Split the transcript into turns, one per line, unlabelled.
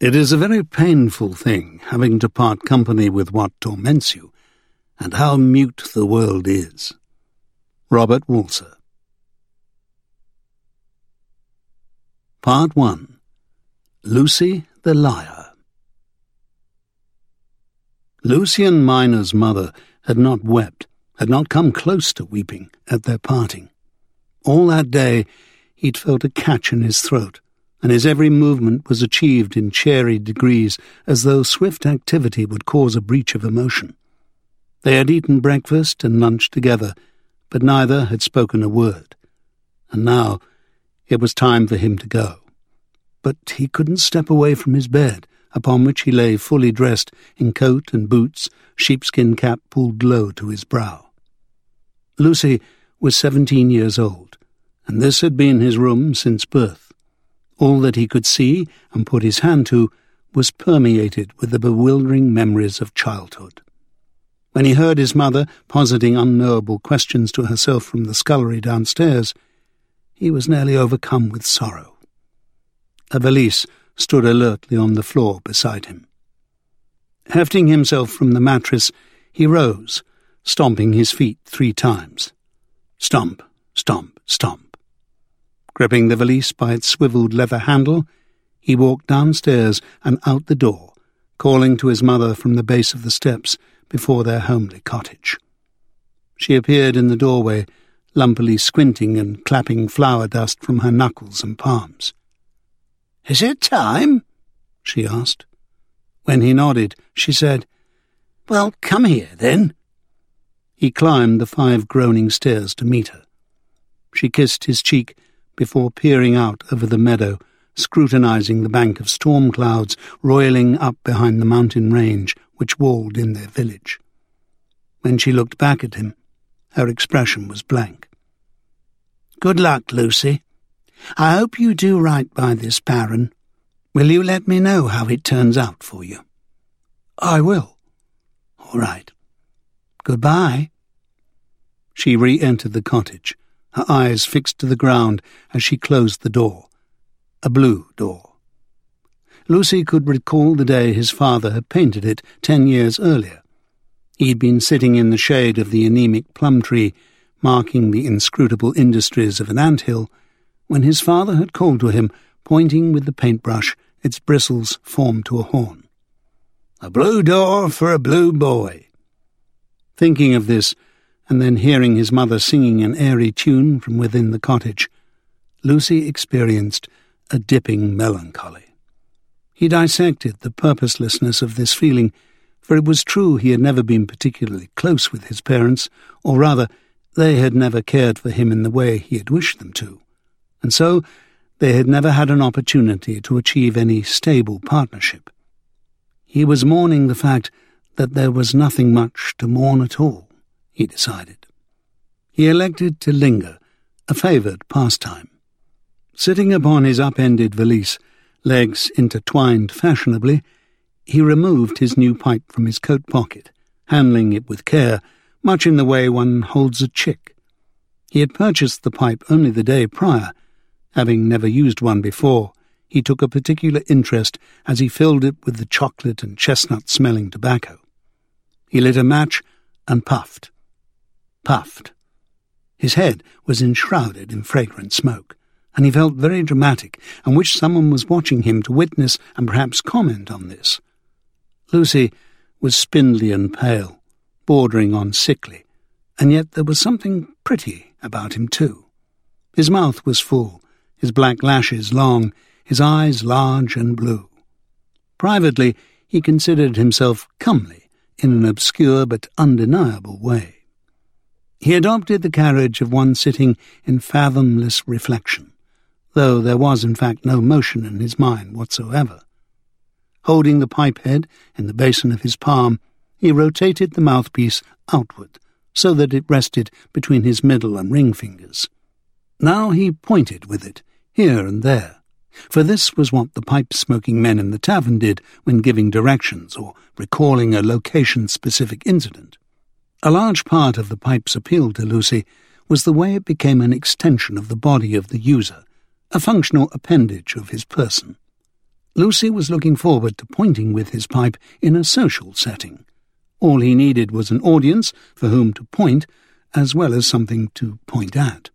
It is a very painful thing having to part company with what torments you, and how mute the world is. Robert Walser. Part 1 Lucy the Liar Lucien Minor's mother had not wept, had not come close to weeping at their parting. All that day he'd felt a catch in his throat, and his every movement was achieved in cheery degrees, as though swift activity would cause a breach of emotion. They had eaten breakfast and lunch together, but neither had spoken a word. And now it was time for him to go. But he couldn't step away from his bed, upon which he lay fully dressed in coat and boots, sheepskin cap pulled low to his brow. Lucy was seventeen years old, and this had been his room since birth. All that he could see and put his hand to was permeated with the bewildering memories of childhood. When he heard his mother positing unknowable questions to herself from the scullery downstairs, he was nearly overcome with sorrow. A valise stood alertly on the floor beside him. Hefting himself from the mattress, he rose, stomping his feet three times. Stomp, stomp, stomp. Gripping the valise by its swiveled leather handle, he walked downstairs and out the door, calling to his mother from the base of the steps before their homely cottage. She appeared in the doorway, lumpily squinting and clapping flour dust from her knuckles and palms. Is it time? she asked. When he nodded, she said, Well, come here, then. He climbed the five groaning stairs to meet her. She kissed his cheek before peering out over the meadow, scrutinizing the bank of storm clouds roiling up behind the mountain range which walled in their village. When she looked back at him, her expression was blank. Good luck, Lucy. I hope you do right by this Baron. Will you let me know how it turns out for you? I will. All right. Goodbye. She re-entered the cottage her eyes fixed to the ground as she closed the door. A blue door. Lucy could recall the day his father had painted it ten years earlier. He'd been sitting in the shade of the anemic plum tree, marking the inscrutable industries of an ant hill, when his father had called to him, pointing with the paintbrush, its bristles formed to a horn. A blue door for a blue boy. Thinking of this, and then hearing his mother singing an airy tune from within the cottage, Lucy experienced a dipping melancholy. He dissected the purposelessness of this feeling, for it was true he had never been particularly close with his parents, or rather, they had never cared for him in the way he had wished them to, and so they had never had an opportunity to achieve any stable partnership. He was mourning the fact that there was nothing much to mourn at all he decided. He elected to linger, a favoured pastime. Sitting upon his upended valise, legs intertwined fashionably, he removed his new pipe from his coat pocket, handling it with care, much in the way one holds a chick. He had purchased the pipe only the day prior. Having never used one before, he took a particular interest as he filled it with the chocolate and chestnut-smelling tobacco. He lit a match and puffed puffed. His head was enshrouded in fragrant smoke, and he felt very dramatic and wished someone was watching him to witness and perhaps comment on this. Lucy was spindly and pale, bordering on sickly, and yet there was something pretty about him too. His mouth was full, his black lashes long, his eyes large and blue. Privately, he considered himself comely in an obscure but undeniable way. He adopted the carriage of one sitting in fathomless reflection, though there was in fact no motion in his mind whatsoever. Holding the pipe head in the basin of his palm, he rotated the mouthpiece outward, so that it rested between his middle and ring fingers. Now he pointed with it, here and there, for this was what the pipe-smoking men in the tavern did when giving directions or recalling a location-specific incident. A large part of the pipe's appeal to Lucy was the way it became an extension of the body of the user, a functional appendage of his person. Lucy was looking forward to pointing with his pipe in a social setting. All he needed was an audience for whom to point, as well as something to point at.